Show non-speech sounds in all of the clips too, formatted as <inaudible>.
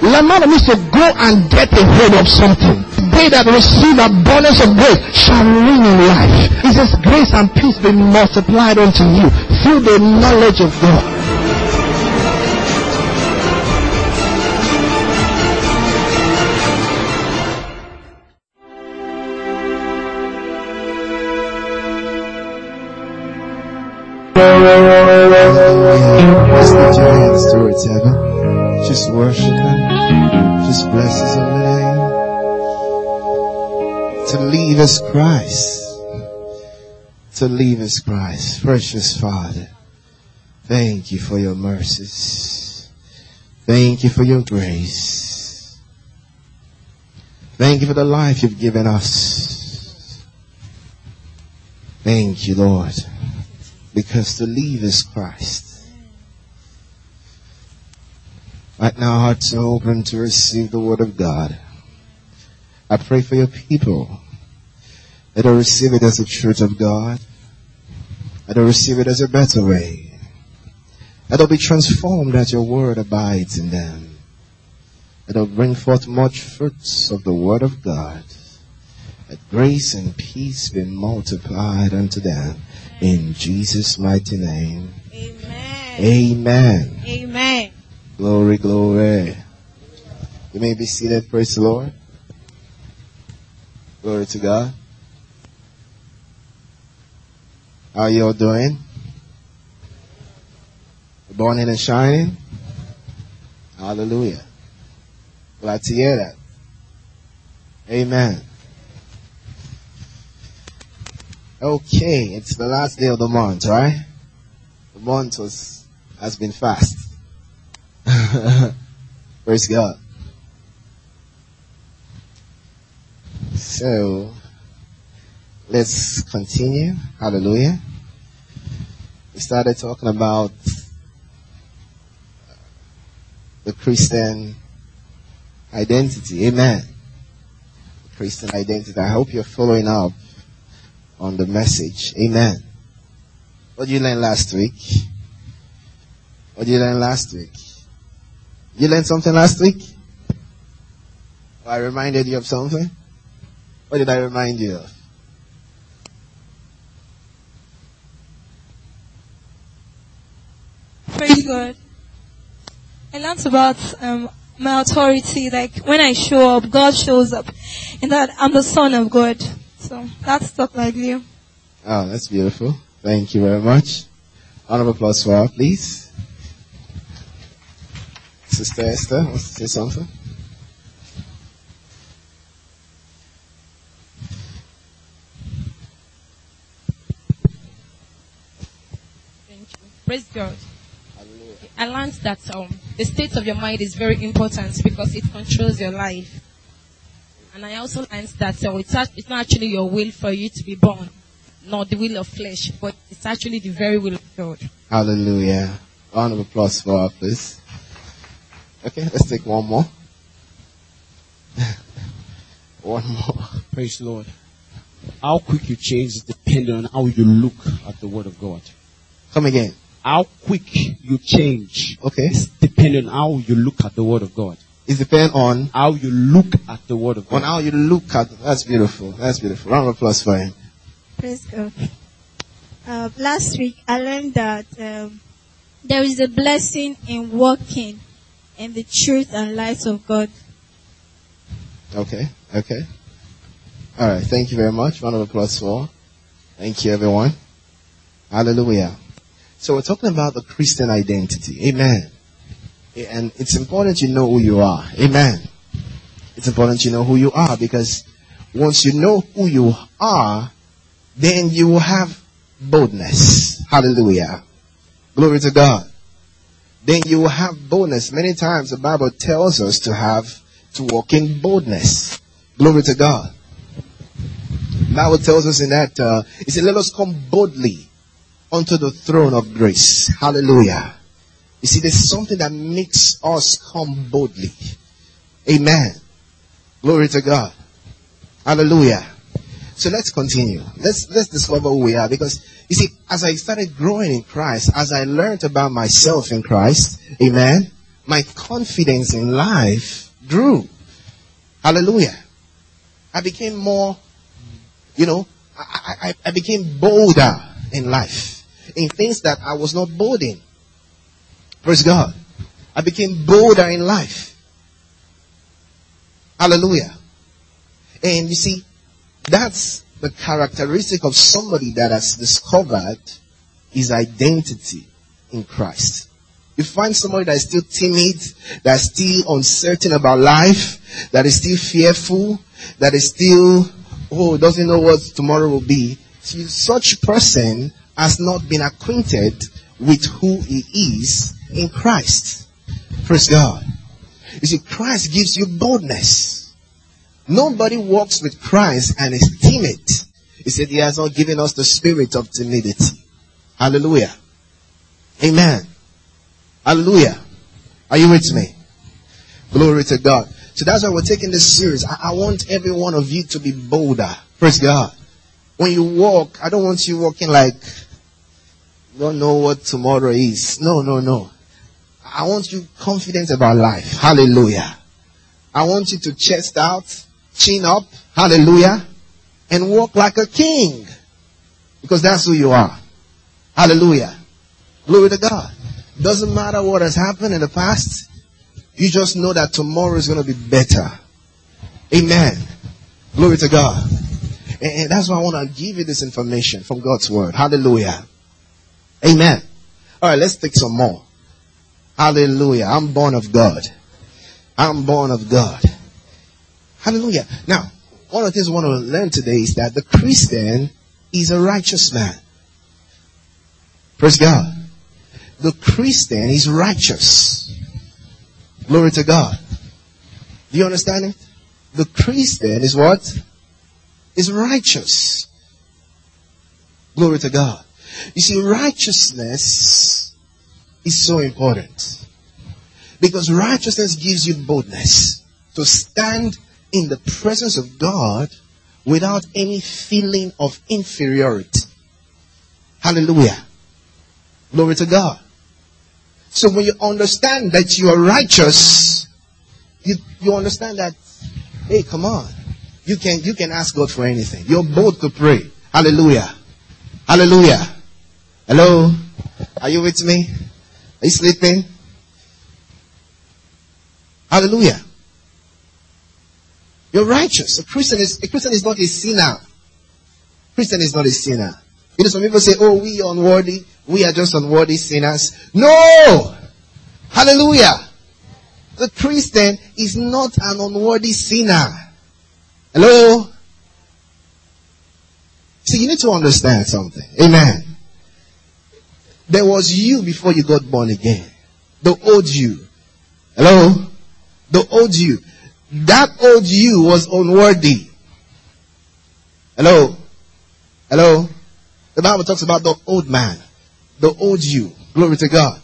Lambano means to go and get a hold of something. They that receive abundance of grace shall reign in life. It says, grace and peace be multiplied unto you through the knowledge of God. Just lift your hands towards. Just worship Him. Just bless His name. To leave us Christ. To leave us Christ. Precious Father, thank you for your mercies. Thank you for your grace. Thank you for the life you've given us. Thank you, Lord, because to leave is Christ. Right now, hearts are open to receive the word of God. I pray for your people that they'll receive it as the truth of God, that they'll receive it as a better way, that they'll be transformed as your word abides in them, that they'll bring forth much fruits of the word of God, that grace and peace be multiplied unto them in Jesus' mighty name. Amen. Amen. Amen. Glory, glory. You may be seated. Praise the Lord. Glory to God. How you all doing? Burning and shining? Hallelujah. Glad to hear that. Amen. Okay, it's the last day of the month, right? The month was has been fast. <laughs> Praise God. So, let's continue. Hallelujah. We started talking about the Christian identity. Amen. Christian identity. I hope you're following up on the message. Amen. What did you learn last week? What did you learn last week? You learned something last week? Or I reminded you of something? What did I remind you of? Praise God. I learned about um, my authority. Like when I show up, God shows up, and that I'm the son of God. So that's stuff like you. Oh, that's beautiful. Thank you very much. Round of applause for her, please. Sister Esther, wants to say something? Thank you. Praise God. I learned that um, the state of your mind is very important because it controls your life. And I also learned that uh, it's, it's not actually your will for you to be born, not the will of flesh, but it's actually the very will of God. Hallelujah. Round of applause for her, please. Okay, let's take one more. <laughs> one more. Praise the Lord. How quick you change is depending on how you look at the Word of God. Come again. How quick you change Okay. is depending on how you look at the Word of God. It depends on How you look at the Word of God. on God. how you look at. That's beautiful. That's beautiful. Round of applause for him. Praise God. Uh, last week I learned that um, there is a blessing in walking in the truth and light of God. Okay. Okay. All right. Thank you very much. Round of applause for. All. Thank you, everyone. Hallelujah. So we're talking about the Christian identity. Amen. And it's important you know who you are. Amen. It's important you know who you are because once you know who you are, then you will have boldness. Hallelujah. Glory to God. Then you will have boldness. Many times the Bible tells us to have, to walk in boldness. Glory to God. Bible tells us in that, uh, it said, let us come boldly unto the throne of grace. Hallelujah. You see, there's something that makes us come boldly. Amen. Glory to God. Hallelujah. So let's continue. Let's, let's discover who we are because you see, as I started growing in Christ, as I learned about myself in Christ, amen, my confidence in life grew. Hallelujah. I became more, you know, I, I, I became bolder in life, in things that I was not bold in. Praise God. I became bolder in life. Hallelujah. And you see, that's the characteristic of somebody that has discovered his identity in Christ. You find somebody that is still timid, that is still uncertain about life, that is still fearful, that is still, oh, doesn't know what tomorrow will be. Such person has not been acquainted with who he is in Christ. Praise God. You see, Christ gives you boldness. Nobody walks with Christ and is timid. He said he has not given us the spirit of timidity. Hallelujah. Amen. Hallelujah. Are you with me? Glory to God. So that's why we're taking this series. I, I want every one of you to be bolder. Praise God. When you walk, I don't want you walking like you don't know what tomorrow is. No, no, no. I want you confident about life. Hallelujah. I want you to chest out, chin up. Hallelujah. And walk like a king. Because that's who you are. Hallelujah. Glory to God. Doesn't matter what has happened in the past. You just know that tomorrow is going to be better. Amen. Glory to God. And that's why I want to give you this information from God's word. Hallelujah. Amen. All right, let's take some more. Hallelujah. I'm born of God. I'm born of God. Hallelujah. Now, one of the things we want to learn today is that the Christian is a righteous man. Praise God. The Christian is righteous. Glory to God. Do you understand it? The Christian is what? Is righteous. Glory to God. You see, righteousness is so important. Because righteousness gives you boldness to stand in the presence of God without any feeling of inferiority. Hallelujah. Glory to God. So when you understand that you are righteous, you, you understand that, hey, come on. You can, you can ask God for anything. You're bold to pray. Hallelujah. Hallelujah. Hello? Are you with me? Are you sleeping? Hallelujah. You're righteous. A Christian is, a Christian is not a sinner. A Christian is not a sinner. You know, some people say, oh, we are unworthy. We are just unworthy sinners. No! Hallelujah. The Christian is not an unworthy sinner. Hello? See, you need to understand something. Amen. There was you before you got born again. The old you. Hello? The old you. That old you was unworthy. Hello? Hello? The Bible talks about the old man. The old you. Glory to God.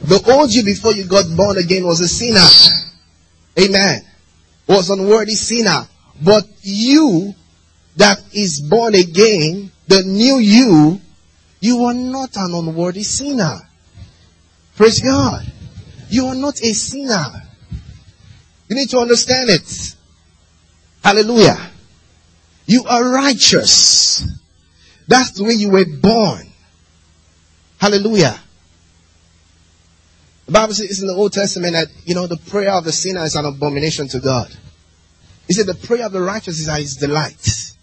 The old you before you got born again was a sinner. Amen. Was unworthy sinner. But you that is born again, the new you, you are not an unworthy sinner. Praise God. You are not a sinner. You need to understand it. Hallelujah. You are righteous. That's the way you were born. Hallelujah. The Bible says in the Old Testament that, you know, the prayer of the sinner is an abomination to God. He said the prayer of the righteous is his delight.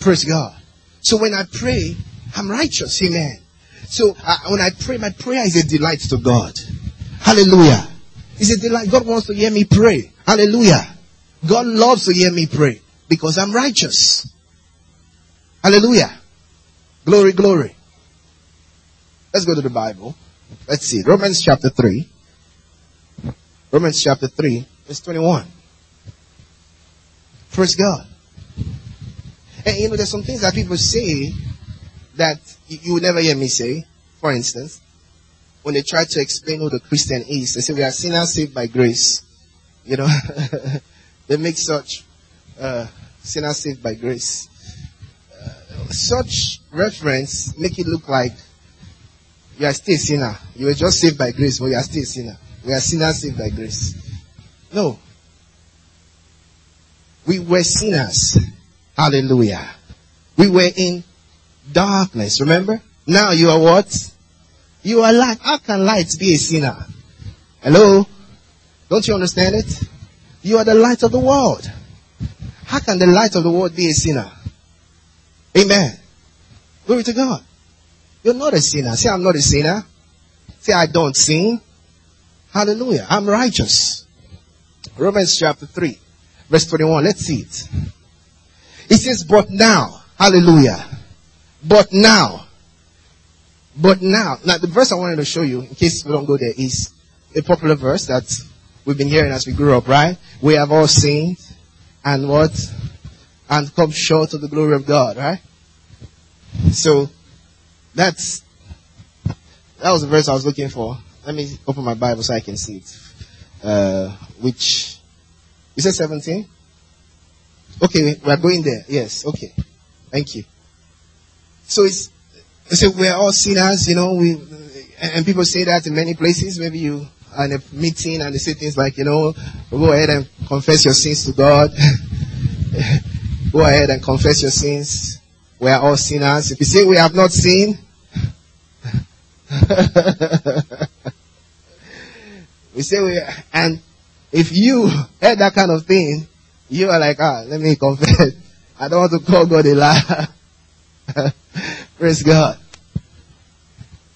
Praise God. So when I pray, I'm righteous. Amen. So uh, when I pray, my prayer is a delight to God. Hallelujah. It's a delight. God wants to hear me pray. Hallelujah. God loves to hear me pray because I'm righteous. Hallelujah. Glory, glory. Let's go to the Bible. Let's see. Romans chapter 3. Romans chapter 3, verse 21. Praise God. And you know, there's some things that people say that you will never hear me say. For instance, when they try to explain who the Christian is, they say we are sinners saved by grace. You know, <laughs> they make such uh, sinners saved by grace. Uh, such reference make it look like you are still a sinner. You were just saved by grace, but you are still a sinner. We are sinners saved by grace. No. We were sinners. Hallelujah. We were in darkness, remember? Now you are what? You are light. How can light be a sinner? Hello? Don't you understand it? You are the light of the world. How can the light of the world be a sinner? Amen. Glory to God. You're not a sinner. Say, I'm not a sinner. Say, I don't sin. Hallelujah. I'm righteous. Romans chapter 3, verse 21. Let's see it. It says, but now, hallelujah. But now, but now, now the verse I wanted to show you, in case we don't go there, is a popular verse that we've been hearing as we grew up, right? We have all sinned and what? And come short of the glory of God, right? So, that's, that was the verse I was looking for. Let me open my Bible so I can see it. Uh, which, is it 17? Okay, we are going there. Yes, okay. Thank you. So it's, so we're all sinners, you know, we, and people say that in many places. Maybe you in a meeting and they say things like, you know, go ahead and confess your sins to God. <laughs> go ahead and confess your sins. We are all sinners. If you say we have not sinned, <laughs> we say we, and if you heard that kind of thing, you are like, ah, let me <laughs> confess. I don't want to call God a liar. Praise God.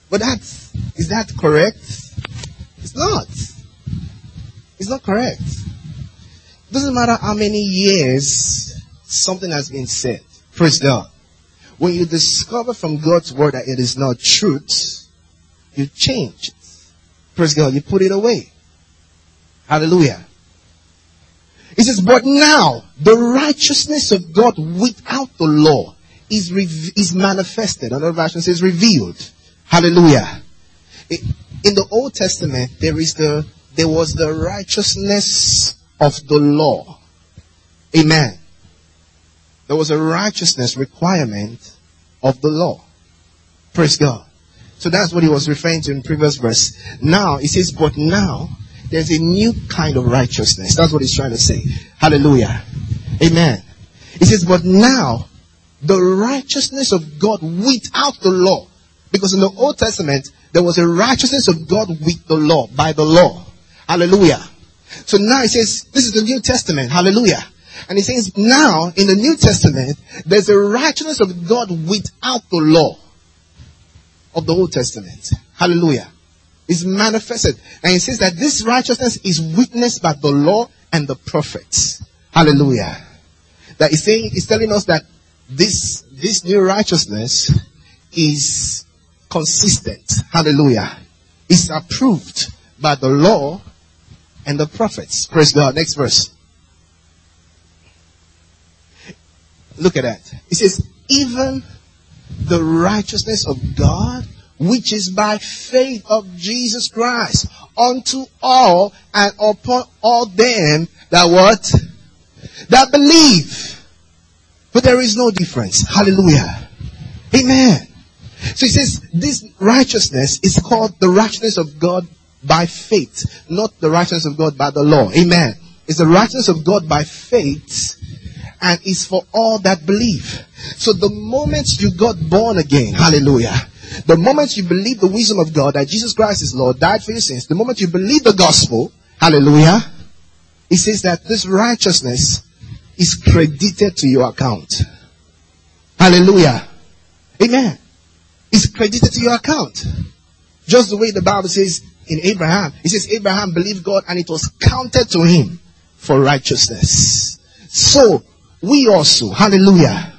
But that's, is that correct? It's not. It's not correct. It doesn't matter how many years something has been said. Praise God. When you discover from God's word that it is not truth, you change it. Praise God. You put it away. Hallelujah. He says, but now the righteousness of God without the law is, re- is manifested. Another version says revealed. Hallelujah. In the Old Testament, there is the, there was the righteousness of the law. Amen. There was a righteousness requirement of the law. Praise God. So that's what he was referring to in previous verse. Now, he says, but now, there's a new kind of righteousness. That's what he's trying to say. Hallelujah. Amen. He says, but now, the righteousness of God without the law. Because in the Old Testament, there was a righteousness of God with the law, by the law. Hallelujah. So now he says, this is the New Testament. Hallelujah. And he says, now in the New Testament, there's a righteousness of God without the law of the Old Testament. Hallelujah. Is manifested. And he says that this righteousness is witnessed by the law and the prophets. Hallelujah. That he's saying, he's telling us that this, this new righteousness is consistent. Hallelujah. Is approved by the law and the prophets. Praise God. Next verse. Look at that. It says, even the righteousness of God, which is by faith of Jesus Christ, unto all and upon all them that what? That believe. But there is no difference. Hallelujah. Amen. So he says this righteousness is called the righteousness of God by faith, not the righteousness of God by the law. Amen. It's the righteousness of God by faith and is for all that believe. So the moment you got born again, hallelujah, the moment you believe the wisdom of God that Jesus Christ is Lord, died for your sins, the moment you believe the gospel, hallelujah, it says that this righteousness is credited to your account. Hallelujah. Amen. It's credited to your account. Just the way the Bible says in Abraham, it says Abraham believed God and it was counted to him for righteousness. So, we also, hallelujah,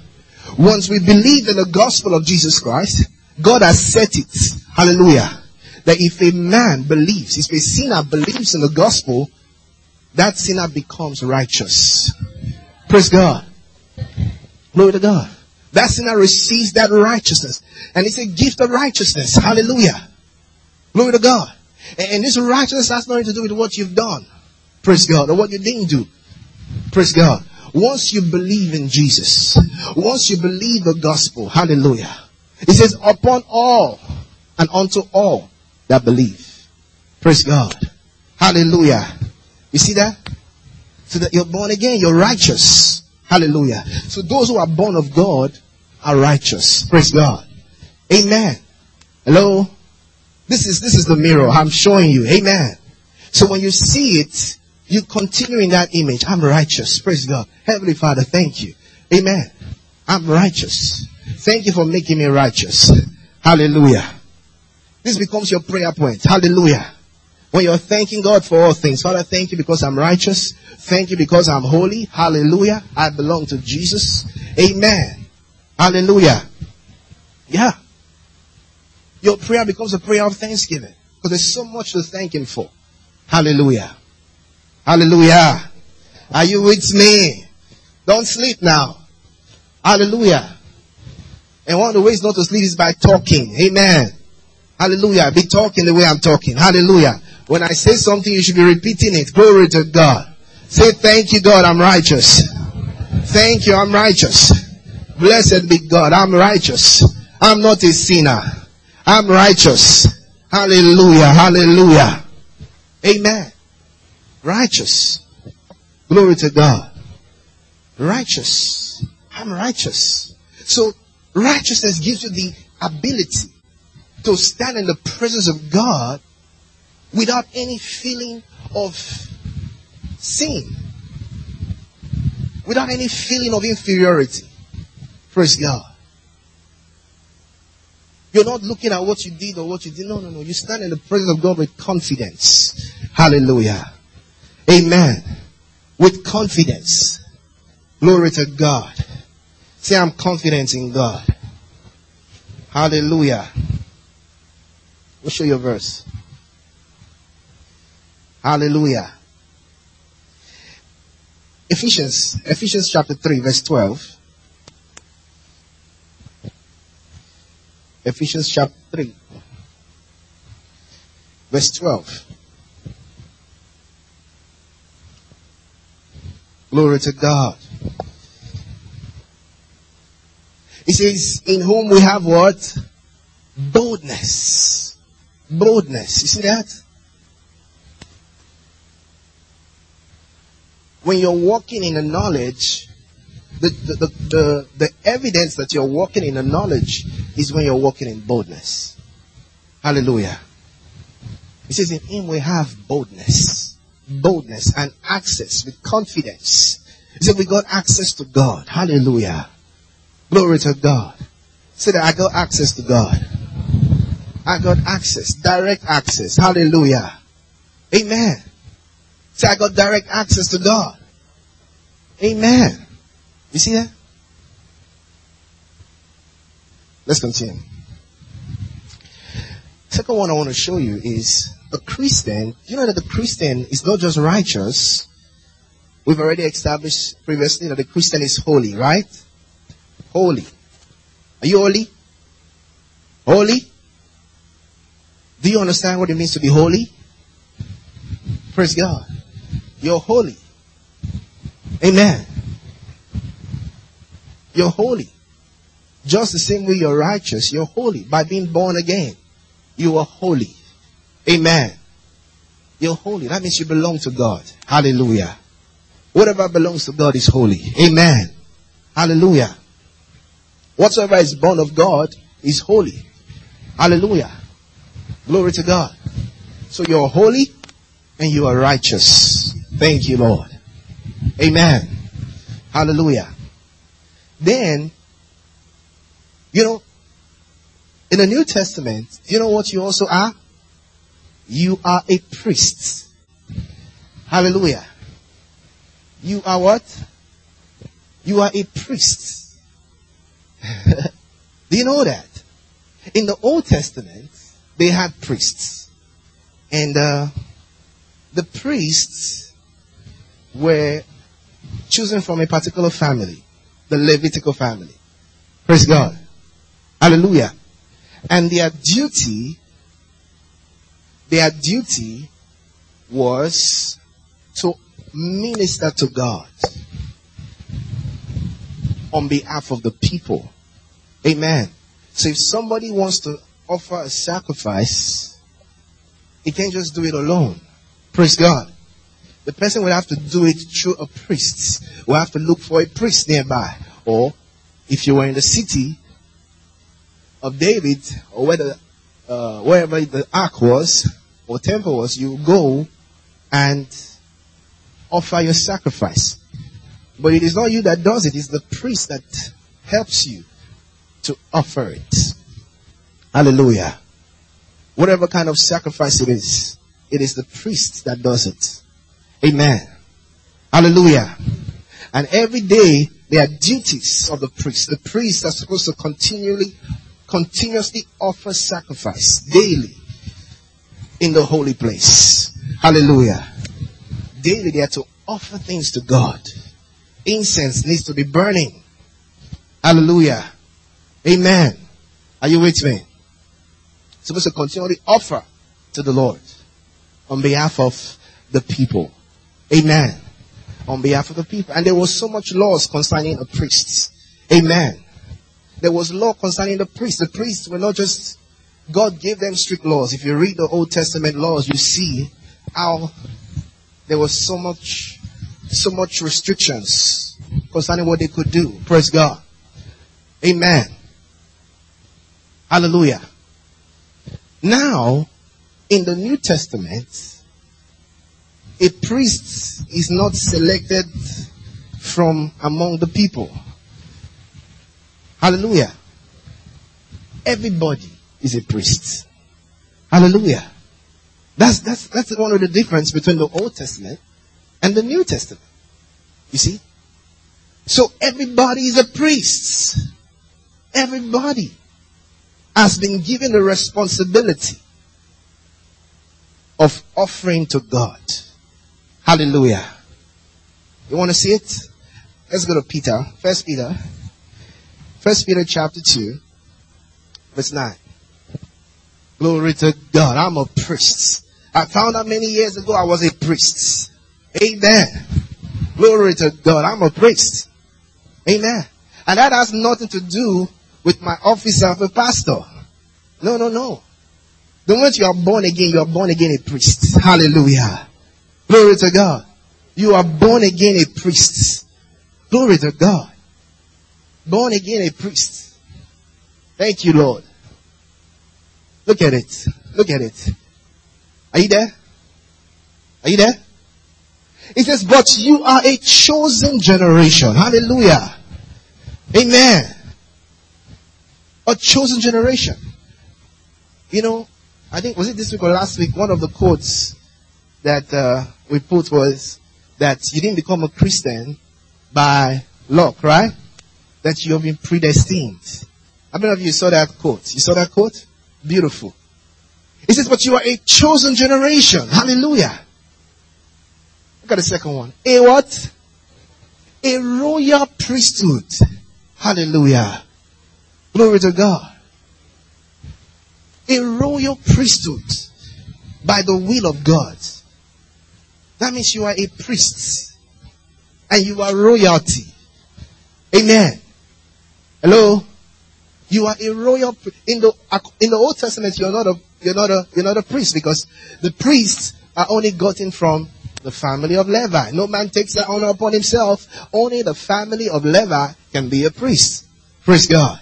once we believe in the gospel of Jesus Christ, God has set it, hallelujah, that if a man believes, if a sinner believes in the gospel, that sinner becomes righteous. Praise God. Glory to God. That sinner receives that righteousness. And it's a gift of righteousness. Hallelujah. Glory to God. And this righteousness has nothing to do with what you've done. Praise God. Or what you didn't do. Praise God. Once you believe in Jesus, once you believe the gospel, hallelujah. It says, upon all and unto all that believe. Praise God. Hallelujah. You see that? So that you're born again, you're righteous. Hallelujah. So those who are born of God are righteous. Praise God. Amen. Hello? This is, this is the mirror I'm showing you. Amen. So when you see it, you continue in that image. I'm righteous. Praise God. Heavenly Father, thank you. Amen. I'm righteous. Thank you for making me righteous. Hallelujah. This becomes your prayer point. Hallelujah. When you're thanking God for all things, Father, thank you because I'm righteous. Thank you because I'm holy. Hallelujah. I belong to Jesus. Amen. Hallelujah. Yeah. Your prayer becomes a prayer of thanksgiving because there's so much to thank Him for. Hallelujah. Hallelujah. Are you with me? Don't sleep now. Hallelujah. And one of the ways not to sleep is by talking. Amen. Hallelujah. Be talking the way I'm talking. Hallelujah. When I say something, you should be repeating it. Glory to God. Say, thank you, God, I'm righteous. Thank you, I'm righteous. Blessed be God, I'm righteous. I'm not a sinner. I'm righteous. Hallelujah, hallelujah. Amen. Righteous. Glory to God. Righteous. I'm righteous. So righteousness gives you the ability to stand in the presence of God without any feeling of sin. Without any feeling of inferiority. Praise God. You're not looking at what you did or what you did. No, no, no. You stand in the presence of God with confidence. Hallelujah. Amen. With confidence. Glory to God. Say, I'm confident in God. Hallelujah. We'll show you a verse. Hallelujah. Ephesians, Ephesians chapter 3, verse 12. Ephesians chapter 3, verse 12. Glory to God. He says, in whom we have what? Boldness. Boldness. You see that? When you're walking in the knowledge, the, the, the, the, evidence that you're walking in the knowledge is when you're walking in boldness. Hallelujah. He says, in him we have boldness. Boldness and access with confidence. He said, we got access to God. Hallelujah. Glory to God. Say that I got access to God. I got access, direct access. Hallelujah. Amen. Say, I got direct access to God. Amen. You see that? Let's continue. Second one I want to show you is a Christian. You know that the Christian is not just righteous. We've already established previously that the Christian is holy, right? Holy. Are you holy? Holy? Do you understand what it means to be holy? Praise God. You're holy. Amen. You're holy. Just the same way you're righteous, you're holy. By being born again, you are holy. Amen. You're holy. That means you belong to God. Hallelujah. Whatever belongs to God is holy. Amen. Hallelujah. Whatsoever is born of God is holy. Hallelujah. Glory to God. So you're holy and you are righteous. Thank you, Lord. Amen. Hallelujah. Then, you know, in the New Testament, you know what you also are? You are a priest. Hallelujah. You are what? You are a priest. <laughs> Do you know that? In the Old Testament, they had priests. And uh, the priests were chosen from a particular family, the Levitical family. Praise God. Hallelujah. And their duty, their duty was to minister to God on behalf of the people. Amen. So if somebody wants to offer a sacrifice, he can't just do it alone. Praise God. The person would have to do it through a priest. Will have to look for a priest nearby. Or if you were in the city of David, or uh, wherever the ark was, or temple was, you go and offer your sacrifice. But it is not you that does it, it's the priest that helps you to offer it. Hallelujah. Whatever kind of sacrifice it is, it is the priest that does it. Amen. Hallelujah. And every day there are duties of the priest. The priests are supposed to continually, continuously offer sacrifice daily in the holy place. Hallelujah. Daily they are to offer things to God. Incense needs to be burning. Hallelujah. Amen. Are you with me? Supposed to continually offer to the Lord on behalf of the people. Amen. On behalf of the people. And there was so much laws concerning the priests. Amen. There was law concerning the priests. The priests were not just, God gave them strict laws. If you read the Old Testament laws, you see how there was so much, so much restrictions concerning what they could do. Praise God. Amen. Hallelujah. Now, in the New Testament, a priest is not selected from among the people. Hallelujah. Everybody is a priest. Hallelujah. That's, that's, that's one of the difference between the Old Testament and the New Testament. You see? So everybody is a priest. Everybody has been given the responsibility of offering to God. Hallelujah. You want to see it? Let's go to Peter. First Peter. First Peter chapter 2, verse 9. Glory to God. I'm a priest. I found out many years ago I was a priest. Amen. Glory to God. I'm a priest. Amen. And that has nothing to do with my office of a pastor. No, no, no. The moment you are born again, you are born again a priest. Hallelujah. Glory to God. You are born again a priest. Glory to God. Born again a priest. Thank you, Lord. Look at it. Look at it. Are you there? Are you there? It says, but you are a chosen generation. Hallelujah. Amen. A chosen generation. You know, I think, was it this week or last week? One of the quotes that uh, we put was that you didn't become a Christian by luck, right? That you have been predestined. How many of you saw that quote? You saw that quote? Beautiful. It says, but you are a chosen generation. Hallelujah. Look at the second one. A what? A royal priesthood. Hallelujah. Glory to God. A royal priesthood by the will of God. That means you are a priest and you are royalty. Amen. Hello? You are a royal in the in the Old Testament. You're not a you're not a you're not a priest because the priests are only gotten from the family of Levi. No man takes that honor upon himself. Only the family of Levi can be a priest. Praise God.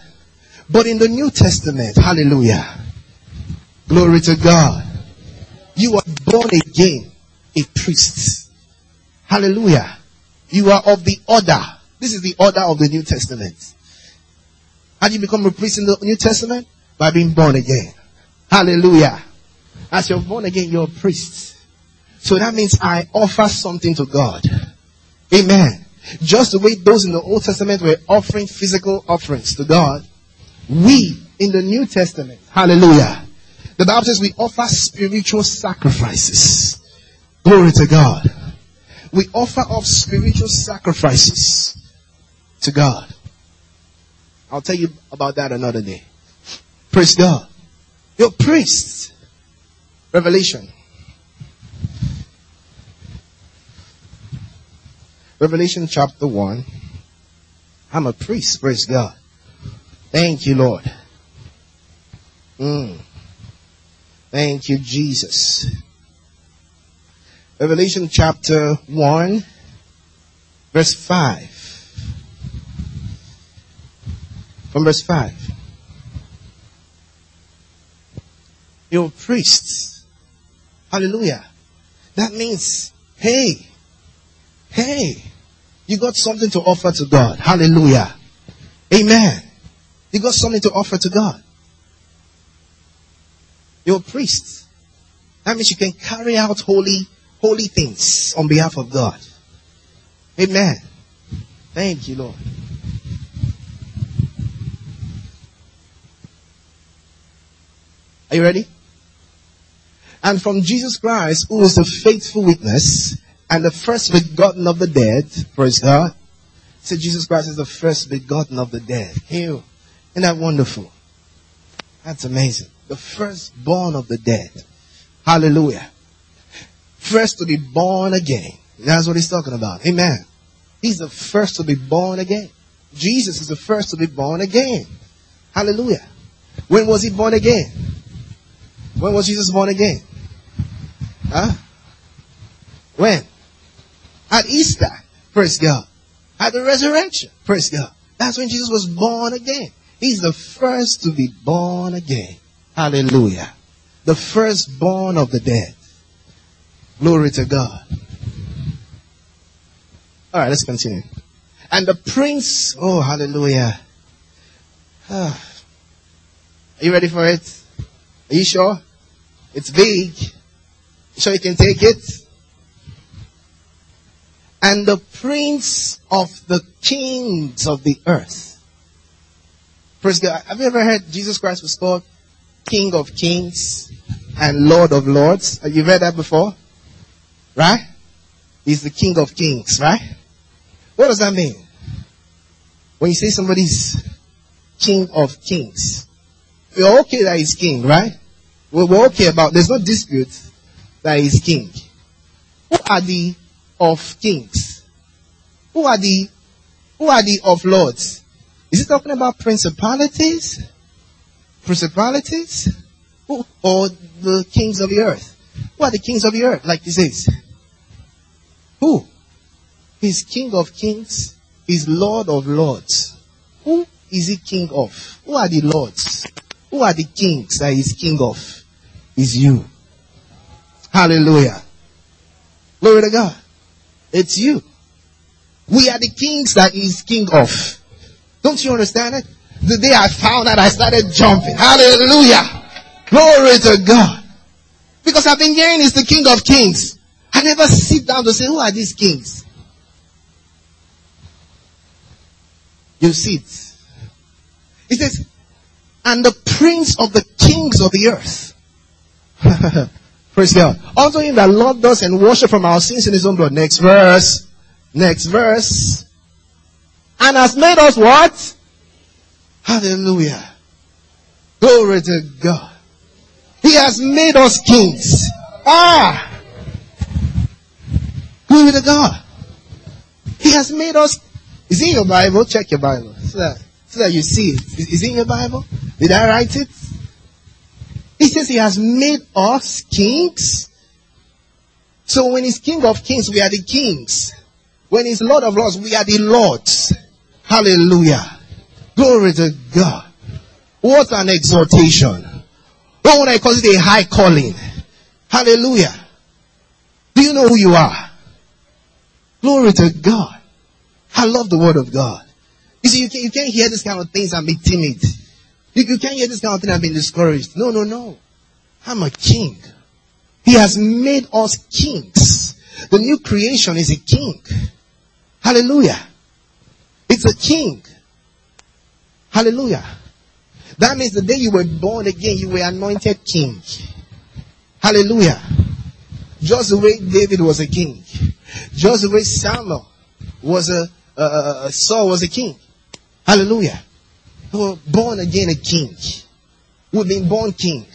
But in the New Testament, hallelujah. Glory to God. You are born again a priest. Hallelujah. You are of the order. This is the order of the New Testament. How do you become a priest in the New Testament? By being born again. Hallelujah. As you're born again, you're a priest. So that means I offer something to God. Amen. Just the way those in the Old Testament were offering physical offerings to God, we in the New Testament, hallelujah, The Bible says we offer spiritual sacrifices. Glory to God. We offer up spiritual sacrifices to God. I'll tell you about that another day. Praise God. You're priests. Revelation. Revelation chapter 1. I'm a priest. Praise God. Thank you, Lord. Mm. Thank you, Jesus. Revelation chapter 1, verse 5. From verse 5. You're priests. Hallelujah. That means, hey, hey, you got something to offer to God. Hallelujah. Amen. You got something to offer to God. You're a priest. That means you can carry out holy, holy things on behalf of God. Amen. Thank you, Lord. Are you ready? And from Jesus Christ, who is the faithful witness and the first begotten of the dead, praise God. So Jesus Christ is the first begotten of the dead. Ew. Oh, isn't that wonderful? That's amazing. The firstborn of the dead. Hallelujah. First to be born again. That's what he's talking about. Amen. He's the first to be born again. Jesus is the first to be born again. Hallelujah. When was he born again? When was Jesus born again? Huh? When? At Easter. Praise God. At the resurrection. Praise God. That's when Jesus was born again. He's the first to be born again. Hallelujah. The firstborn of the dead. Glory to God. Alright, let's continue. And the prince, oh hallelujah. Ah. Are you ready for it? Are you sure? It's big. You sure you can take it? And the prince of the kings of the earth. Praise God. Have you ever heard Jesus Christ was called King of Kings and Lord of Lords? Have you read that before? Right? He's the King of Kings, right? What does that mean? When you say somebody's King of Kings, we're okay that he's king, right? We're okay about, there's no dispute that he's king. Who are the of kings? Who are the, who are the of lords? Is he talking about principalities? Principalities? Who, or the kings of the earth? Who are the kings of the earth, like he says? Who? He's king of kings. He's lord of lords. Who is he king of? Who are the lords? Who are the kings that he's king of? Is you. Hallelujah. Glory to God. It's you. We are the kings that he's king of. Don't you understand it? The day I found out, I started jumping. Hallelujah. Glory to God. Because I've been hearing he's the king of kings. I never sit down to say, who are these kings? You see it. Says, and the prince of the kings of the earth. <laughs> Praise God. Unto him that loved us and washed from our sins in his own blood. Next verse. Next verse. And has made us what? Hallelujah. Glory to God. He has made us kings. Ah! Glory to God. He has made us. Is it in your Bible? Check your Bible. So that, so that you see it. Is, is it in your Bible? Did I write it? He says he has made us kings. So when he's king of kings, we are the kings. When he's lord of lords, we are the lords. Hallelujah. Glory to God. What an exhortation. Oh, when I call it a high calling. Hallelujah. Do you know who you are? Glory to God. I love the word of God. You see, you, can, you can't hear this kind of things and be timid. You, you can't hear this kind of thing and be discouraged. No, no, no. I'm a king. He has made us kings. The new creation is a king. Hallelujah. It's a king. Hallelujah. That means the day you were born again, you were anointed king. Hallelujah. Just the way David was a king. Just the way Samuel was a, uh, Saul was a king. Hallelujah. Born again a king. We've been born king.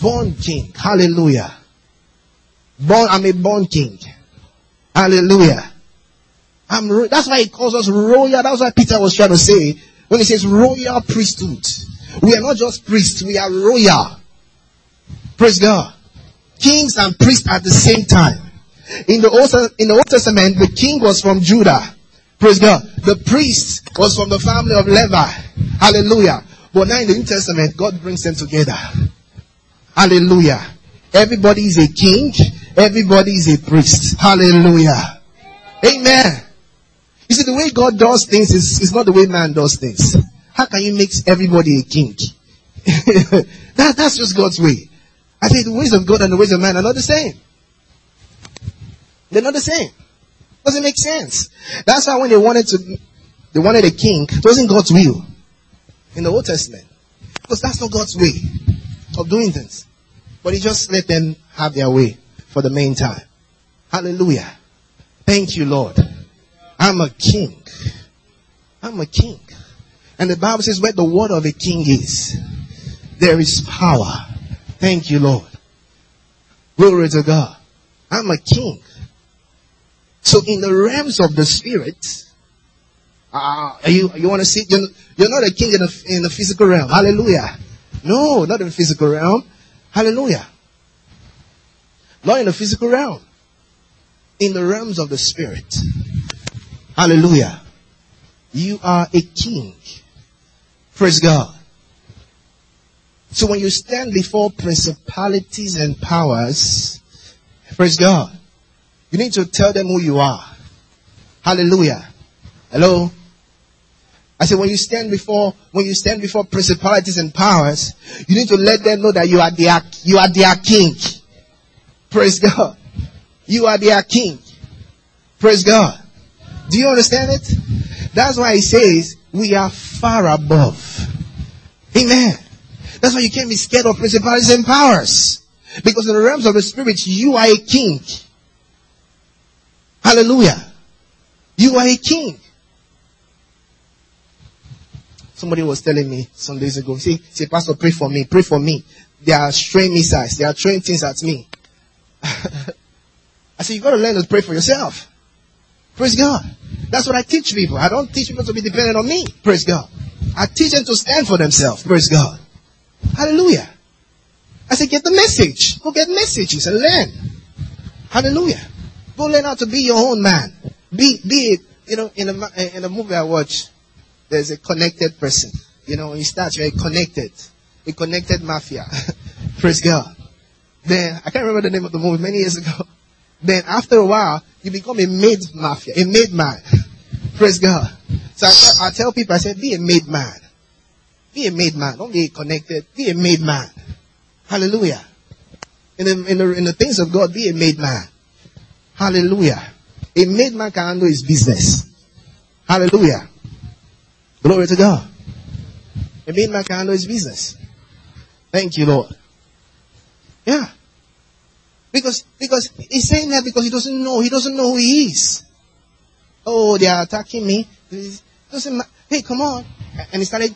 Born king. Hallelujah. Born, I'm a born king. Hallelujah. I'm, that's why he calls us royal. That's why Peter was trying to say when he says royal priesthood. We are not just priests, we are royal. Praise God. Kings and priests at the same time. In the Old, in the Old Testament, the king was from Judah. Praise God. The priest was from the family of Levi. Hallelujah. But now in the New Testament, God brings them together. Hallelujah. Everybody is a king. Everybody is a priest. Hallelujah. Amen. You see, the way God does things is, is not the way man does things. How can you make everybody a king? <laughs> that, that's just God's way. I think the ways of God and the ways of man are not the same. They're not the same. Doesn't make sense. That's why when they wanted to, they wanted a king, it wasn't God's will in the Old Testament. Because that's not God's way of doing things. But he just let them have their way for the main time. Hallelujah. Thank you, Lord. I'm a king. I'm a king. And the Bible says where the word of a king is, there is power. Thank you, Lord. Glory to God. I'm a king. So in the realms of the spirit, uh, you, you want to see, you're, you're not a king in the, in the physical realm. Hallelujah. No, not in the physical realm. Hallelujah. Not in the physical realm. In the realms of the spirit. Hallelujah. You are a king. Praise God. So when you stand before principalities and powers, praise God, you need to tell them who you are. Hallelujah. Hello? I said, when you stand before, when you stand before principalities and powers, you need to let them know that you are their, you are their king. Praise God. You are their king. Praise God. Do you understand it? That's why he says, we are far above. Amen. That's why you can't be scared of principalities and powers. Because in the realms of the spirit, you are a king. Hallelujah. You are a king. Somebody was telling me some days ago, see, say, Pastor, pray for me, pray for me. They are throwing missiles, they are throwing things at me. <laughs> I said, you gotta learn to pray for yourself. Praise God. That's what I teach people. I don't teach people to be dependent on me. Praise God. I teach them to stand for themselves. Praise God. Hallelujah. I say, get the message. Go get messages and learn. Hallelujah. Learn how to be your own man. Be, be, you know, in a, in a movie I watch, there's a connected person. You know, he starts, start, you're connected, a connected mafia. <laughs> Praise God. Then, I can't remember the name of the movie many years ago. <laughs> Then after a while, you become a made mafia, a made man. <laughs> Praise God. So I, I tell people, I said, be a made man. Be a made man. Don't be connected. Be a made man. Hallelujah. In the, in the, in the things of God, be a made man. Hallelujah. A made man can handle his business. Hallelujah. Glory to God. A made man can handle his business. Thank you, Lord. Yeah. Because, because he's saying that because he doesn't know, he doesn't know who he is. Oh, they are attacking me. doesn't ma- hey, come on. And he started,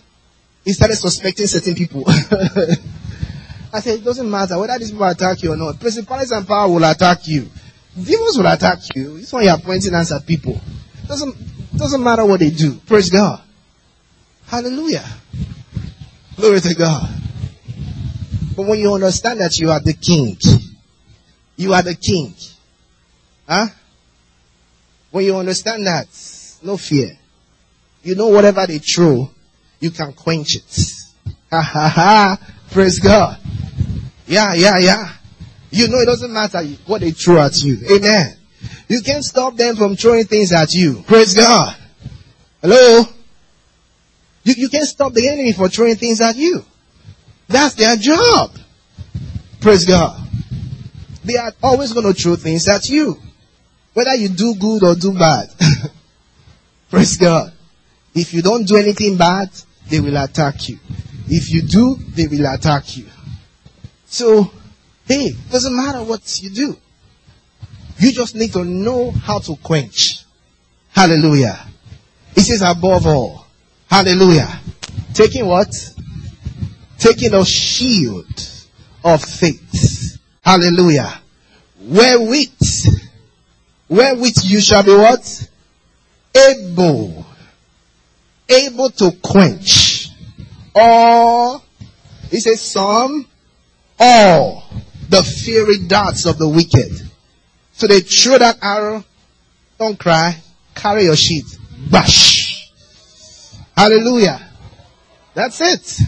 he started suspecting certain people. <laughs> I said, it doesn't matter whether these people attack you or not. Principalities and power will attack you. Demons will attack you. This one you're pointing hands at people. Doesn't, doesn't matter what they do. Praise God. Hallelujah. Glory to God. But when you understand that you are the king, you are the king. Huh? When you understand that, no fear. You know whatever they throw, you can quench it. Ha ha ha. Praise God. Yeah, yeah, yeah. You know it doesn't matter what they throw at you. Amen. You can't stop them from throwing things at you. Praise God. Hello? You, you can't stop the enemy from throwing things at you. That's their job. Praise God. They are always going to throw things at you. Whether you do good or do bad. <laughs> Praise God. If you don't do anything bad, they will attack you. If you do, they will attack you. So, hey, it doesn't matter what you do. You just need to know how to quench. Hallelujah. He says above all. Hallelujah. Taking what? Taking a shield of faith. Hallelujah. Wherewith, wherewith you shall be what? Able. Able to quench. All, he says some, all the fiery darts of the wicked. So they throw that arrow. Don't cry. Carry your sheet. Bash. Hallelujah. That's it.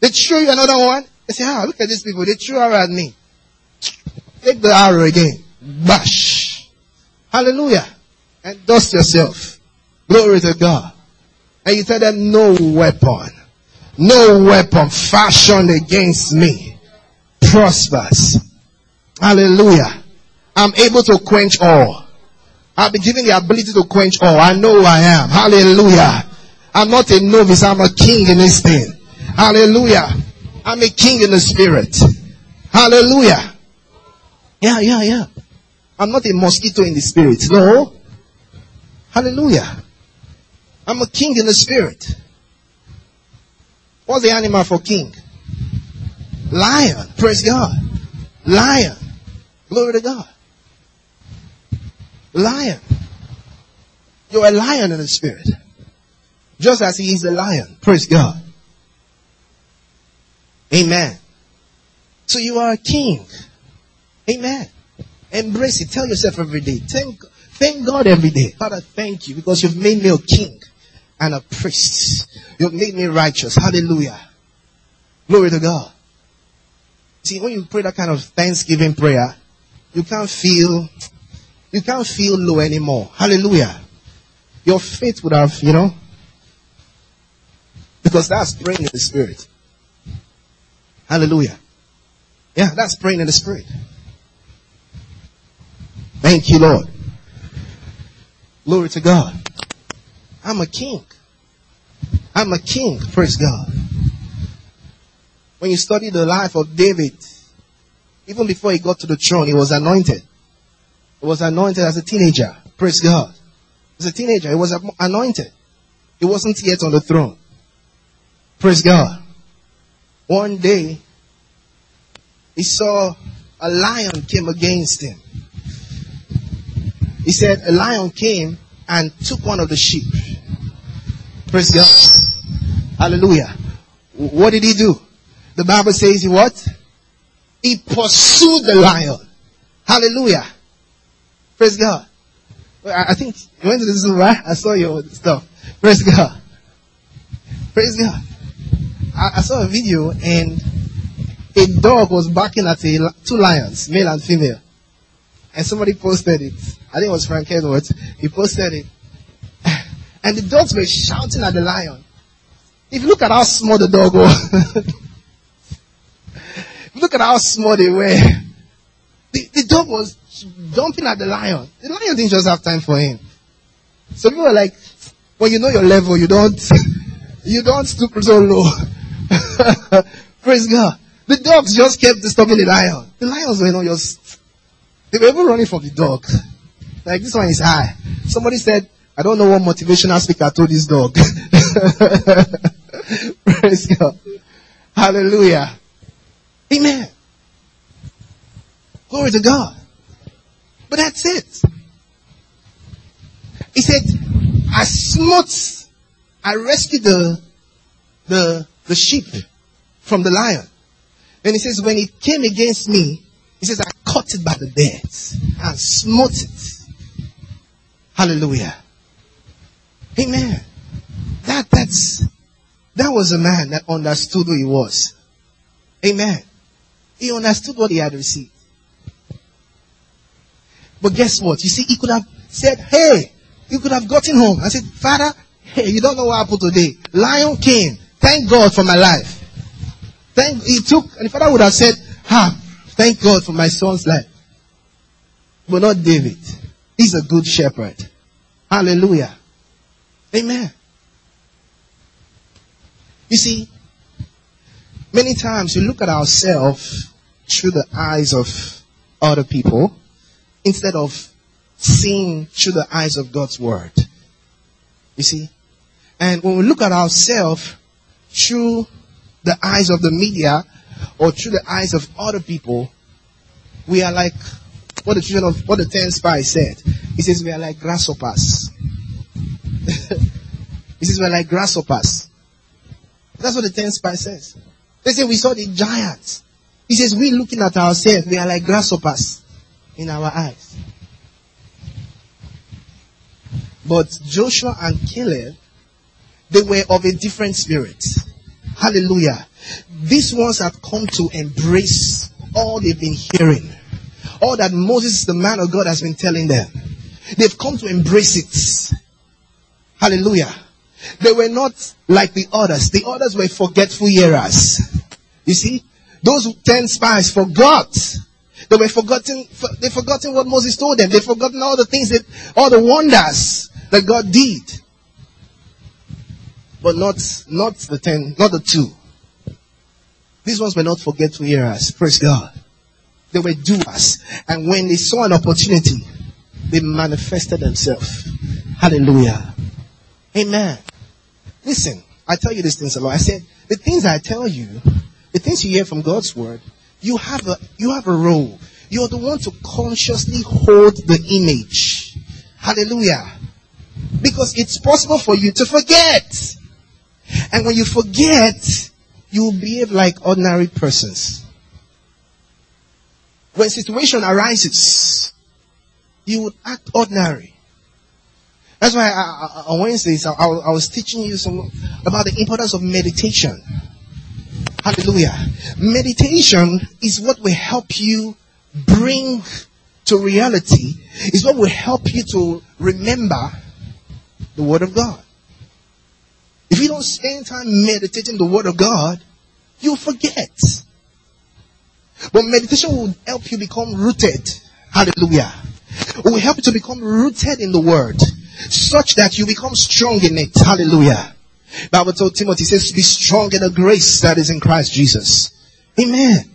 They throw you another one. They say, ah, look at these people. They threw arrow at me. Take the arrow again. Bash. Hallelujah. And dust yourself. Glory to God. And you tell them, no weapon, no weapon fashioned against me prospers. Hallelujah. I'm able to quench all. I've been given the ability to quench all. I know who I am. Hallelujah. I'm not a novice. I'm a king in this thing. Hallelujah. I'm a king in the spirit. Hallelujah. Yeah, yeah, yeah. I'm not a mosquito in the spirit. No. Hallelujah. I'm a king in the spirit. What's the animal for king? Lion. Praise God. Lion. Glory to God. Lion. You're a lion in the spirit. Just as he is a lion. Praise God. Amen. So you are a king. Amen. Embrace it. Tell yourself every day. Thank, thank God every day. Father, thank you because you've made me a king and a priest. You've made me righteous. Hallelujah. Glory to God. See, when you pray that kind of thanksgiving prayer, you can't feel, you can't feel low anymore. Hallelujah. Your faith would have, you know, because that's praying in the spirit. Hallelujah. Yeah, that's praying in the spirit. Thank you, Lord. Glory to God. I'm a king. I'm a king. Praise God. When you study the life of David, even before he got to the throne, he was anointed. He was anointed as a teenager. Praise God. As a teenager, he was anointed. He wasn't yet on the throne. Praise God. One day, he saw a lion came against him. He said a lion came and took one of the sheep. Praise God. Hallelujah. What did he do? The Bible says he what? He pursued the lion. Hallelujah. Praise God. I think you went to the zoo, right? I saw your stuff. Praise God. Praise God. I, saw a video and a dog was barking at a, two lions, male and female. And somebody posted it. I think it was Frank Edwards. He posted it. And the dogs were shouting at the lion. If you look at how small the dog was, <laughs> look at how small they were. The, the dog was jumping at the lion. The lion didn't just have time for him. So people were like, when you know your level, you don't, you don't stoop so low. <laughs> Praise God. The dogs just kept disturbing the lion. The lions were not just, they were even running from the dog. Like this one is high. Somebody said, I don't know what motivational speaker told this dog. <laughs> Praise God. Hallelujah. Amen. Glory to God. But that's it. He said, I smote, I rescued the, the, the sheep from the lion. And he says, when it came against me, he says, I caught it by the beards and smote it. Hallelujah. Amen. That, that's, that was a man that understood who he was. Amen. He understood what he had received. But guess what? You see, he could have said, hey, he could have gotten home and said, Father, hey, you don't know what happened today. Lion came. Thank God for my life. Thank, he took, and the father would have said, ah, thank God for my son's life. But not David. He's a good shepherd. Hallelujah. Amen. You see, many times we look at ourselves through the eyes of other people instead of seeing through the eyes of God's word. You see? And when we look at ourselves through the eyes of the media or through the eyes of other people, we are like what the children of what the ten spies said. He says we are like grasshoppers. <laughs> he says we are like grasshoppers. That's what the ten spies says. They say we saw the giants. He says we looking at ourselves, we are like grasshoppers in our eyes. But Joshua and Caleb, they were of a different spirit. Hallelujah. These ones have come to embrace all they've been hearing. All that Moses, the man of God, has been telling them. They've come to embrace it. Hallelujah. They were not like the others. The others were forgetful hearers. You see, those ten spies forgot. They were forgotten, they forgotten what Moses told them. They forgotten all the things that, all the wonders that God did. But not, not the ten, not the two. These ones were not forgetful hearers. Praise God. They were doers. And when they saw an opportunity, they manifested themselves. Hallelujah. Amen. Listen, I tell you these things a lot. I said, the things I tell you, the things you hear from God's word, you have a, you have a role. You're the one to consciously hold the image. Hallelujah. Because it's possible for you to forget. And when you forget, you will behave like ordinary persons. When situation arises, you would act ordinary. That's why I, I, on Wednesdays I, I, was teaching you some about the importance of meditation. Hallelujah. Meditation is what will help you bring to reality, is what will help you to remember the Word of God. If you don't spend time meditating the Word of God, you'll forget. But meditation will help you become rooted. Hallelujah. It will help you to become rooted in the Word, such that you become strong in it. Hallelujah. Bible told Timothy says, be strong in the grace that is in Christ Jesus. Amen.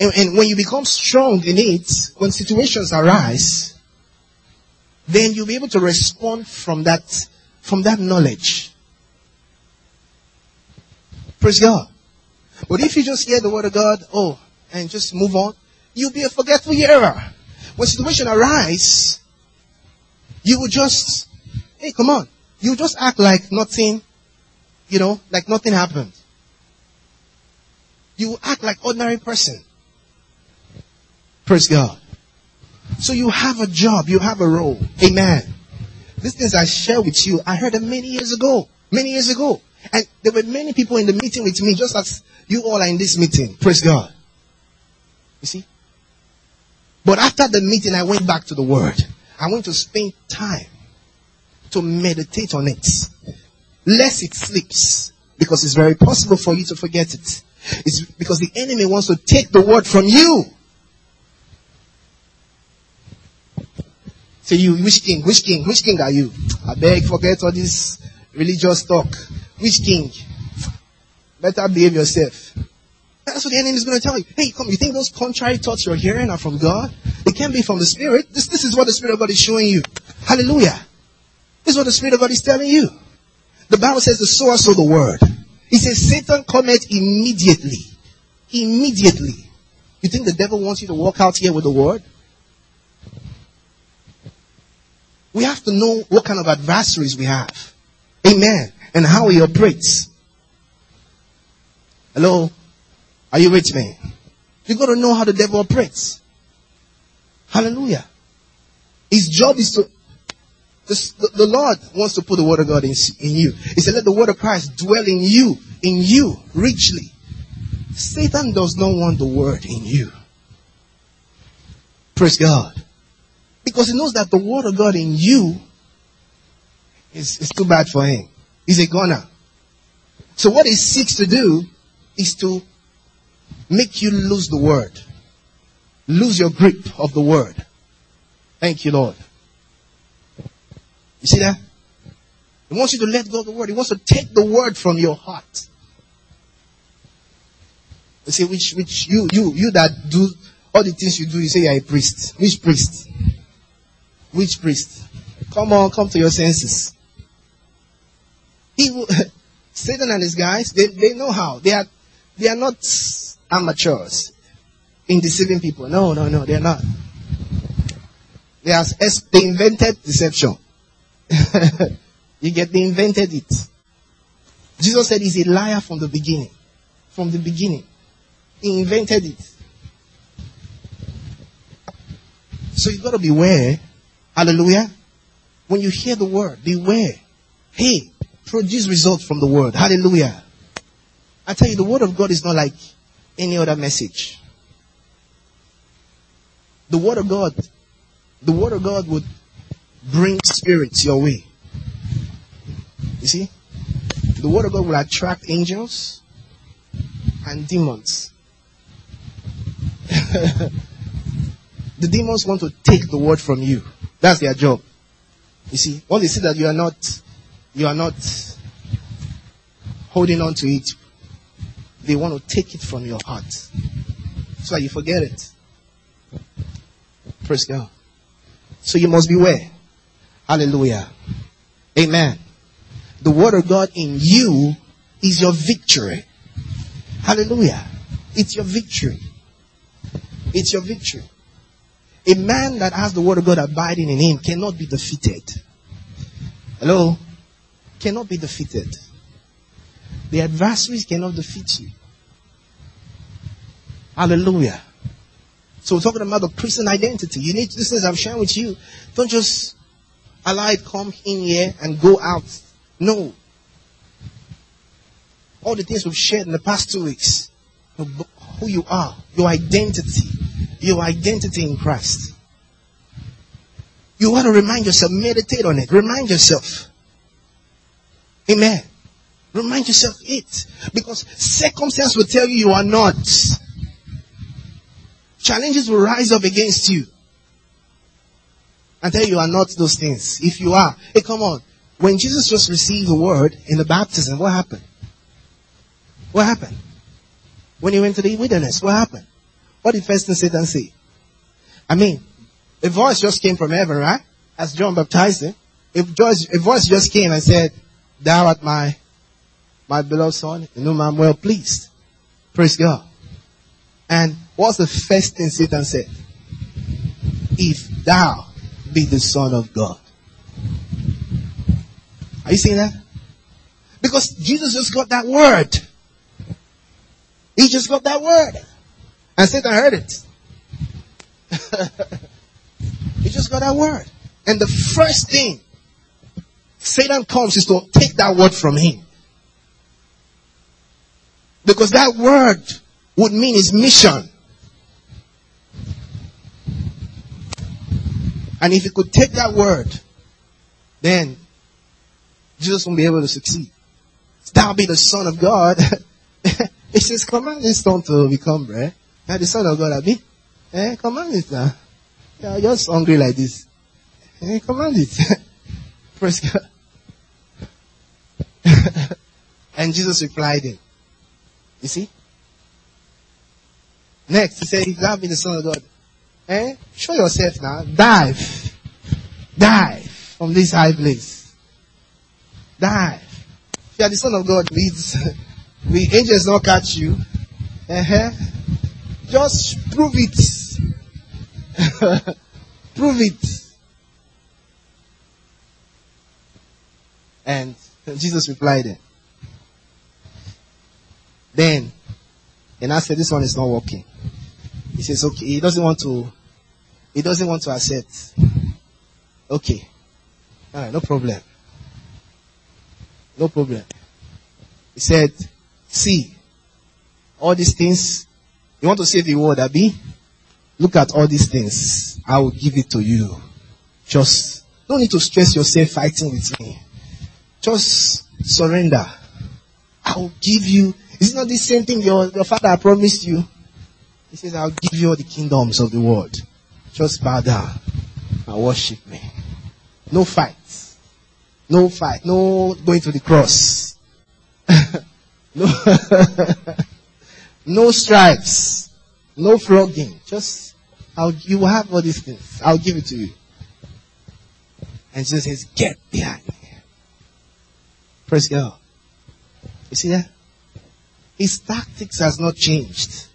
And, and when you become strong in it, when situations arise, then you'll be able to respond from that, from that knowledge. Praise God. But if you just hear the word of God, oh, and just move on, you'll be a forgetful hearer. When situation arise, you will just, hey, come on. You just act like nothing, you know, like nothing happened. You act like ordinary person. Praise God. So you have a job, you have a role. Amen. These things I share with you, I heard them many years ago. Many years ago. And there were many people in the meeting with me, just as you all are in this meeting. Praise God. You see? But after the meeting, I went back to the Word. I went to spend time to meditate on it. Lest it slips. Because it's very possible for you to forget it. It's because the enemy wants to take the Word from you. Say you, which king, which king, which king are you? I beg, forget all this religious talk. Which king? Better behave yourself. That's what the enemy is going to tell you. Hey, come, you think those contrary thoughts you're hearing are from God? They can't be from the Spirit. This, this is what the Spirit of God is showing you. Hallelujah. This is what the Spirit of God is telling you. The Bible says the source of the word. He says Satan cometh immediately. Immediately. You think the devil wants you to walk out here with the word? We have to know what kind of adversaries we have. Amen. And how he operates. Hello? Are you with me? You gotta know how the devil operates. Hallelujah. His job is to, the, the Lord wants to put the word of God in, in you. He said, let the word of Christ dwell in you, in you, richly. Satan does not want the word in you. Praise God. Because he knows that the word of God in you is, is too bad for him. He's a goner. So what he seeks to do is to make you lose the word. Lose your grip of the word. Thank you, Lord. You see that? He wants you to let go of the word. He wants to take the word from your heart. You say, which, which, you, you, you that do all the things you do, you say you're a priest. Which priest? Which priest? Come on, come to your senses. He, <laughs> Satan and his guys, they, they know how. They are, they are not amateurs in deceiving people. No, no, no, they're not. They are, they invented deception. <laughs> you get, they invented it. Jesus said he's a liar from the beginning. From the beginning. He invented it. So you've gotta beware. Hallelujah. When you hear the word, beware. Hey, produce results from the word. Hallelujah. I tell you, the word of God is not like any other message. The word of God, the word of God would bring spirits your way. You see? The word of God will attract angels and demons. <laughs> the demons want to take the word from you. That's their job. You see, when they see that you are not, you are not holding on to it, they want to take it from your heart. So you forget it. Praise God. So you must beware. Hallelujah. Amen. The word of God in you is your victory. Hallelujah. It's your victory. It's your victory. A man that has the word of God abiding in him cannot be defeated. Hello? Cannot be defeated. The adversaries cannot defeat you. Hallelujah. So we're talking about the Christian identity. You need this things I'm sharing with you. Don't just allow it come in here and go out. No. All the things we've shared in the past two weeks. Who you are, your identity, your identity in Christ. You want to remind yourself, meditate on it, remind yourself. Amen. Remind yourself it. Because circumstance will tell you you are not. Challenges will rise up against you. And tell you are not those things. If you are, hey come on. When Jesus just received the word in the baptism, what happened? What happened? When he went to the wilderness, what happened? What did first thing Satan say? I mean, a voice just came from heaven, right? As John baptized him. A voice just came and said, Thou art my, my beloved son, in whom I'm well pleased. Praise God. And what's the first thing Satan said? If thou be the son of God. Are you seeing that? Because Jesus just got that word. He just got that word. And Satan heard it. <laughs> he just got that word. And the first thing Satan comes is to take that word from him. Because that word would mean his mission. And if he could take that word, then Jesus won't be able to succeed. Thou be the son of God. <laughs> he says, command this stone to become bread. Now the son of God, Abi. Eh, command it now. You're just hungry like this. Eh, command it. <laughs> Praise God. <laughs> and Jesus replied him. You see? Next, he said, if thou be the son of God, eh, show yourself now. Dive. Dive from this high place. Dive. If you are the son of God, leads, <laughs> the angels not catch you. Uh-huh. Just prove it. <laughs> prove it. And Jesus replied, then, and I said, this one is not working. He says, okay, he doesn't want to, he doesn't want to accept. Okay. Alright, no problem. No problem. He said, see, all these things, you want to save the world, Abby? Look at all these things. I will give it to you. Just, don't need to stress yourself fighting with me. Just surrender. I will give you is not the same thing your, your father promised you? He says, I'll give you all the kingdoms of the world. Just bow down and worship me. No fights. No fight. No going to the cross. <laughs> no, <laughs> no stripes. No flogging. Just, I'll, you will have all these things. I'll give it to you. And Jesus says, get behind me. Praise God. You see that? His tactics has not changed.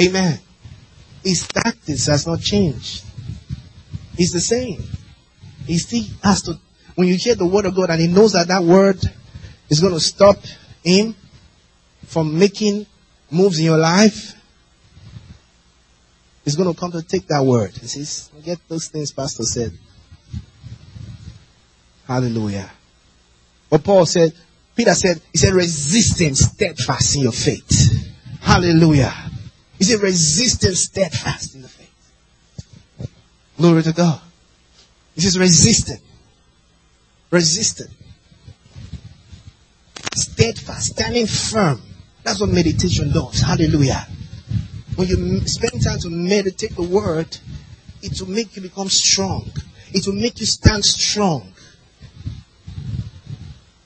Amen. His tactics has not changed. He's the same. He still has to, when you hear the word of God and he knows that that word is going to stop him from making moves in your life, he's going to come to take that word. He says, get those things Pastor said. Hallelujah. But Paul said, Peter said, he said, resist him steadfast in your faith. Hallelujah. He said, resist steadfast in the faith. Glory to God. He says, resist him. Resist him. Steadfast, standing firm. That's what meditation does. Hallelujah. When you spend time to meditate the word, it will make you become strong. It will make you stand strong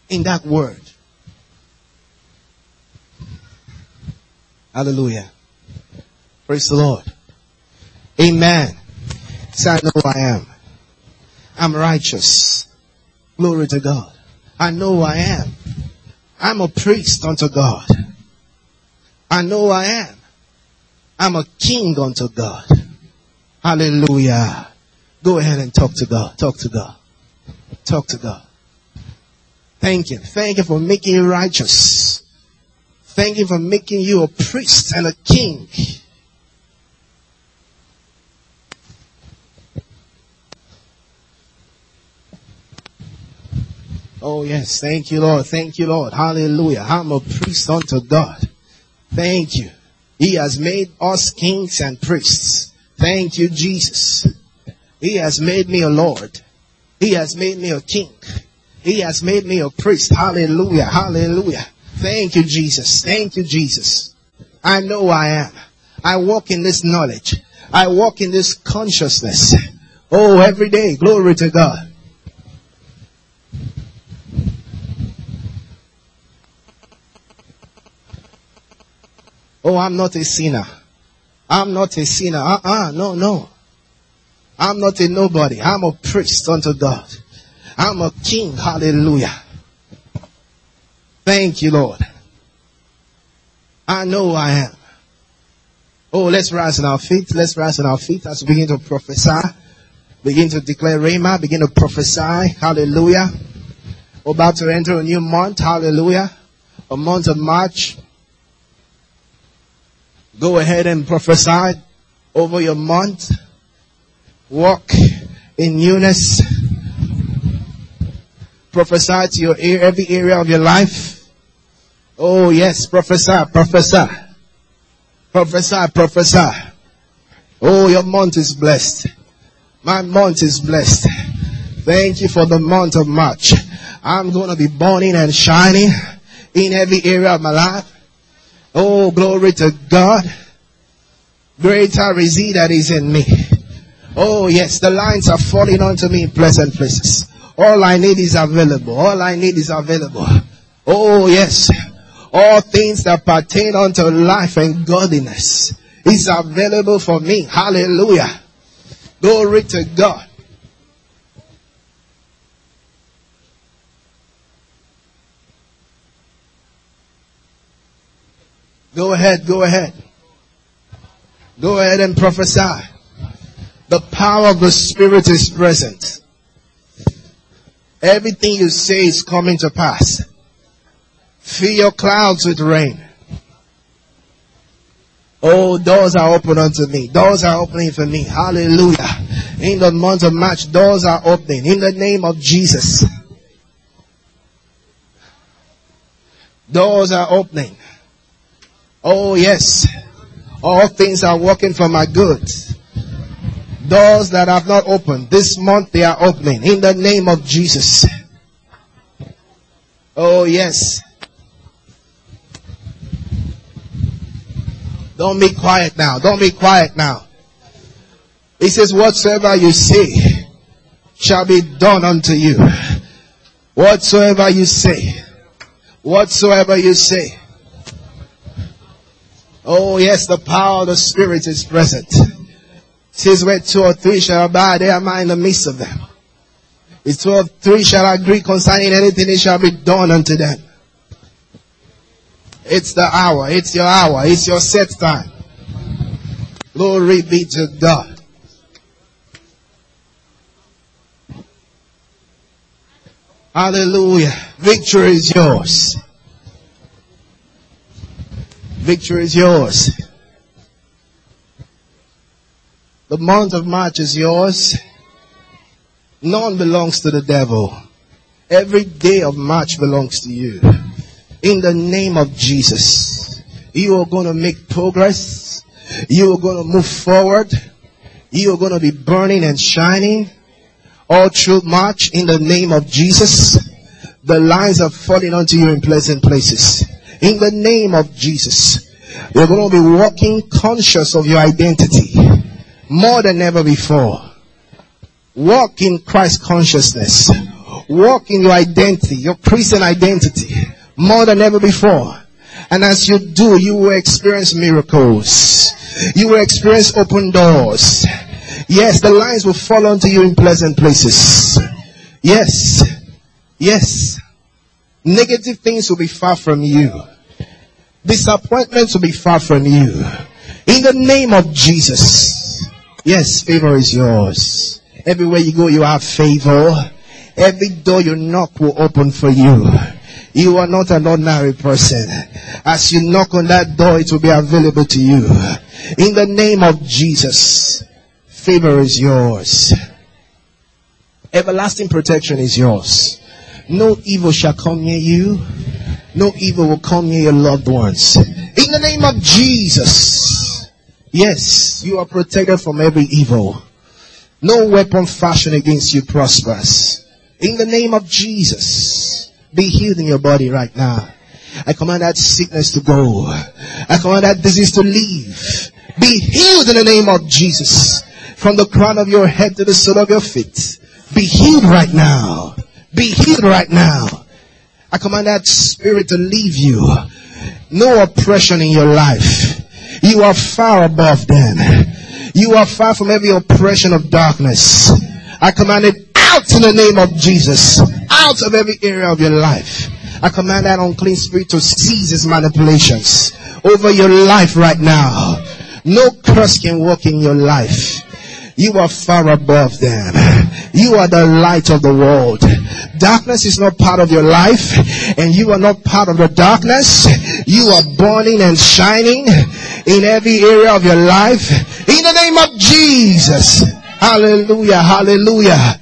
in that word. Hallelujah. Praise the Lord. Amen. Say, I know who I am. I'm righteous. Glory to God. I know who I am. I'm a priest unto God. I know who I am. I'm a king unto God. Hallelujah. Go ahead and talk to God. Talk to God. Talk to God. Thank you. Thank you for making you righteous. Thank you for making you a priest and a king. Oh yes, thank you Lord, thank you Lord, hallelujah. I'm a priest unto God. Thank you. He has made us kings and priests. Thank you Jesus. He has made me a Lord. He has made me a king. He has made me a priest. Hallelujah. Hallelujah. Thank you, Jesus. Thank you, Jesus. I know I am. I walk in this knowledge. I walk in this consciousness. Oh, every day. Glory to God. Oh, I'm not a sinner. I'm not a sinner. Uh-uh. No, no. I'm not a nobody. I'm a priest unto God. I'm a king. Hallelujah. Thank you, Lord. I know I am. Oh, let's rise on our feet. Let's rise on our feet as we begin to prophesy. Begin to declare Rhema. Begin to prophesy. Hallelujah. We're about to enter a new month. Hallelujah. A month of March. Go ahead and prophesy over your month. Walk in newness Prophesy to your ear, every area of your life. Oh yes, prophesy, prophesy. Prophesy, prophesy. Oh, your month is blessed. My month is blessed. Thank you for the month of March. I'm going to be burning and shining in every area of my life. Oh, glory to God. Greater is he that is in me. Oh yes, the lines are falling onto me in pleasant places. All I need is available. All I need is available. Oh yes. All things that pertain unto life and godliness is available for me. Hallelujah. Glory to God. Go ahead, go ahead. Go ahead and prophesy. The power of the Spirit is present. Everything you say is coming to pass. Fill your clouds with rain. Oh, doors are open unto me. Doors are opening for me. Hallelujah. In the month of March, doors are opening. In the name of Jesus. Doors are opening. Oh yes. All things are working for my good. Doors that have not opened, this month they are opening in the name of Jesus. Oh yes. Don't be quiet now. Don't be quiet now. He says, whatsoever you say shall be done unto you. Whatsoever you say. Whatsoever you say. Oh yes, the power of the Spirit is present. Says where two or three shall abide, there am I in the midst of them. If two or three shall agree concerning anything, it shall be done unto them. It's the hour. It's your hour. It's your set time. Glory be to God. Hallelujah. Victory is yours. Victory is yours. The month of March is yours. None belongs to the devil. Every day of March belongs to you. In the name of Jesus. You are going to make progress. You are going to move forward. You are going to be burning and shining all through March in the name of Jesus. The lines are falling onto you in pleasant places. In the name of Jesus. You're going to be walking conscious of your identity more than ever before. Walk in Christ consciousness. Walk in your identity, your Christian identity more than ever before. And as you do, you will experience miracles. You will experience open doors. Yes, the lines will fall onto you in pleasant places. Yes. Yes. Negative things will be far from you. Disappointments will be far from you. In the name of Jesus. Yes, favor is yours. Everywhere you go, you have favor. Every door you knock will open for you. You are not an ordinary person. As you knock on that door, it will be available to you. In the name of Jesus, favor is yours. Everlasting protection is yours. No evil shall come near you. No evil will come near your loved ones. In the name of Jesus. Yes, you are protected from every evil. No weapon fashioned against you prospers. In the name of Jesus. Be healed in your body right now. I command that sickness to go. I command that disease to leave. Be healed in the name of Jesus. From the crown of your head to the sole of your feet. Be healed right now. Be healed right now. I command that spirit to leave you. No oppression in your life. You are far above them. You are far from every oppression of darkness. I command it out in the name of Jesus. Out of every area of your life. I command that unclean spirit to cease its manipulations over your life right now. No curse can work in your life. You are far above them. You are the light of the world. Darkness is not part of your life and you are not part of the darkness. You are burning and shining in every area of your life. In the name of Jesus. Hallelujah. Hallelujah.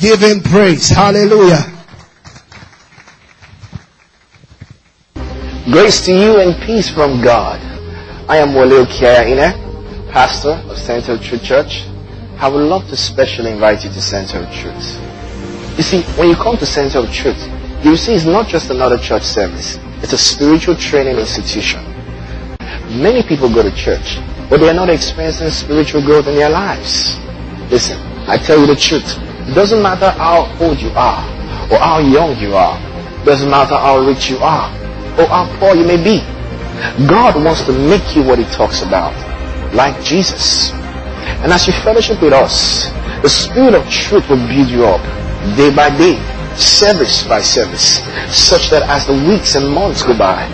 Give him praise. Hallelujah. Grace to you and peace from God. I am Wole Kiara pastor of Central Church. I would love to specially invite you to Center of Truth. You see, when you come to Center of Truth, you see it's not just another church service. It's a spiritual training institution. Many people go to church, but they are not experiencing spiritual growth in their lives. Listen, I tell you the truth. It doesn't matter how old you are, or how young you are. It doesn't matter how rich you are, or how poor you may be. God wants to make you what he talks about, like Jesus. And as you fellowship with us, the Spirit of truth will build you up day by day, service by service, such that as the weeks and months go by,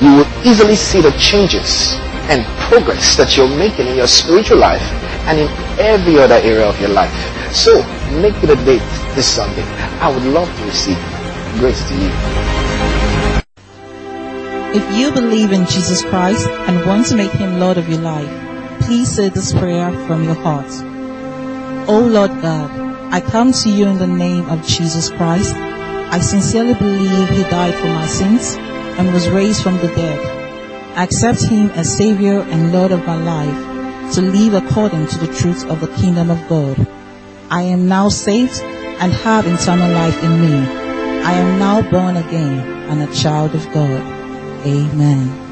you will easily see the changes and progress that you're making in your spiritual life and in every other area of your life. So, make it a date this Sunday. I would love to receive grace to you. If you believe in Jesus Christ and want to make him Lord of your life, please say this prayer from your heart. Oh Lord God, I come to you in the name of Jesus Christ. I sincerely believe he died for my sins and was raised from the dead. I accept him as Savior and Lord of my life to live according to the truth of the kingdom of God. I am now saved and have eternal life in me. I am now born again and a child of God. Amen.